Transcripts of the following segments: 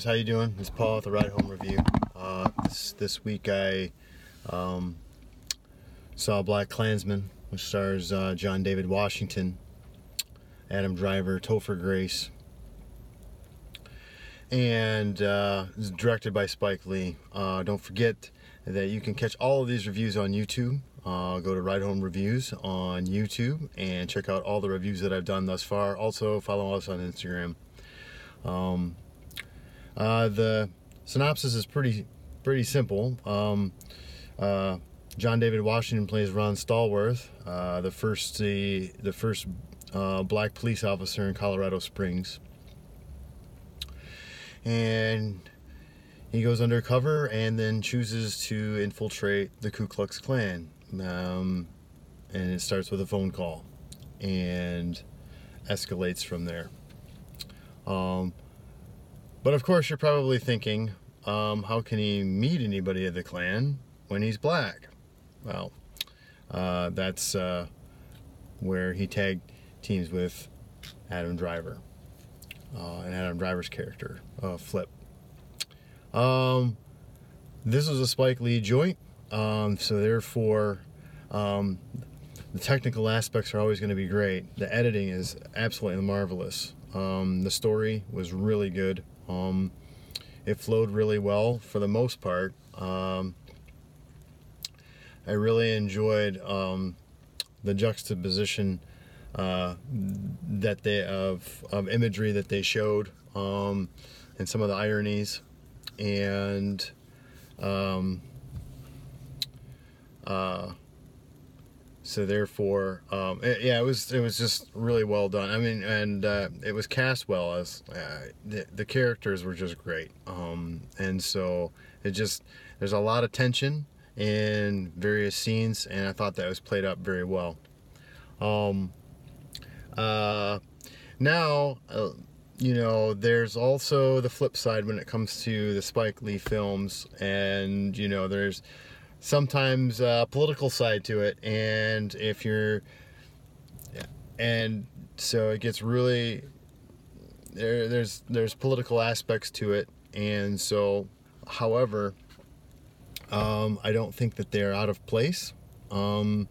how you doing? It's Paul with the Ride Home Review. Uh, this, this week I um, saw BlacKkKlansman, which stars uh, John David Washington, Adam Driver, Topher Grace, and uh, it's directed by Spike Lee. Uh, don't forget that you can catch all of these reviews on YouTube. Uh, go to Ride Home Reviews on YouTube and check out all the reviews that I've done thus far. Also, follow us on Instagram. Um, uh, the synopsis is pretty pretty simple. Um, uh, John David Washington plays Ron Stallworth, uh, the first the the first uh, black police officer in Colorado Springs, and he goes undercover and then chooses to infiltrate the Ku Klux Klan. Um, and it starts with a phone call and escalates from there. Um, but of course, you're probably thinking, um, how can he meet anybody of the Klan when he's black? Well, uh, that's uh, where he tagged teams with Adam Driver uh, and Adam Driver's character, uh, Flip. Um, this was a Spike Lee joint, um, so therefore, um, the technical aspects are always going to be great. The editing is absolutely marvelous. Um, the story was really good. Um, it flowed really well for the most part. Um, I really enjoyed um, the juxtaposition uh, that they of of imagery that they showed um, and some of the ironies and um, uh, so therefore, um, it, yeah, it was it was just really well done. I mean, and uh, it was cast well as uh, the, the characters were just great. Um, and so it just there's a lot of tension in various scenes, and I thought that was played up very well. Um, uh, now, uh, you know, there's also the flip side when it comes to the Spike Lee films, and you know, there's sometimes a political side to it. And if you're and so it gets really there there's there's political aspects to it. And so however um, I don't think that they're out of place um,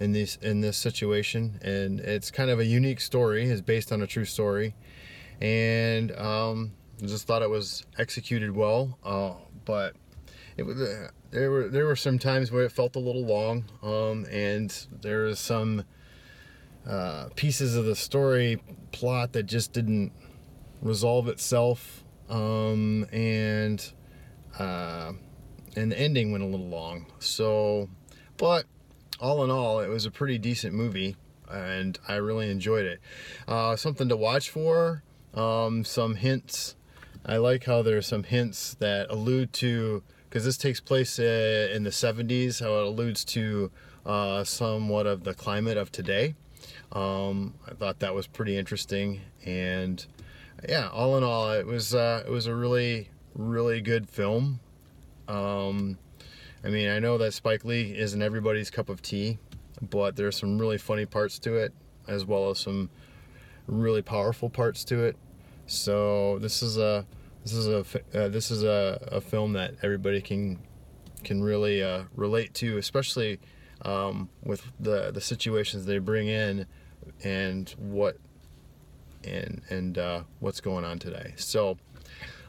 in this in this situation. And it's kind of a unique story. It's based on a true story. And um, just thought it was executed well uh, but it was uh, there were there were some times where it felt a little long, um, and there was some uh, pieces of the story plot that just didn't resolve itself, um, and uh, and the ending went a little long. So, but all in all, it was a pretty decent movie, and I really enjoyed it. Uh, something to watch for. Um, some hints. I like how there's some hints that allude to because this takes place uh, in the 70s, how it alludes to uh, somewhat of the climate of today. Um, I thought that was pretty interesting, and yeah, all in all, it was uh, it was a really really good film. Um, I mean, I know that Spike Lee isn't everybody's cup of tea, but there's some really funny parts to it, as well as some really powerful parts to it. So this is a this is a uh, this is a, a film that everybody can can really uh, relate to, especially um, with the the situations they bring in and what and and uh, what's going on today. So,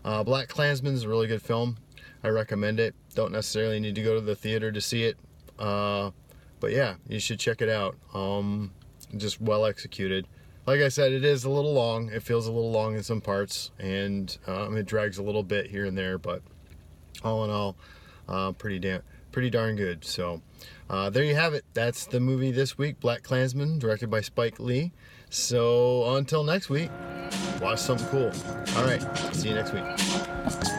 uh, BlacKkKlansman is a really good film. I recommend it. Don't necessarily need to go to the theater to see it, uh, but yeah, you should check it out. Um, just well executed like I said, it is a little long. It feels a little long in some parts, and um, it drags a little bit here and there. But all in all, uh, pretty damn, pretty darn good. So uh, there you have it. That's the movie this week, BlacKkKlansman, directed by Spike Lee. So until next week, watch something cool. All right, see you next week.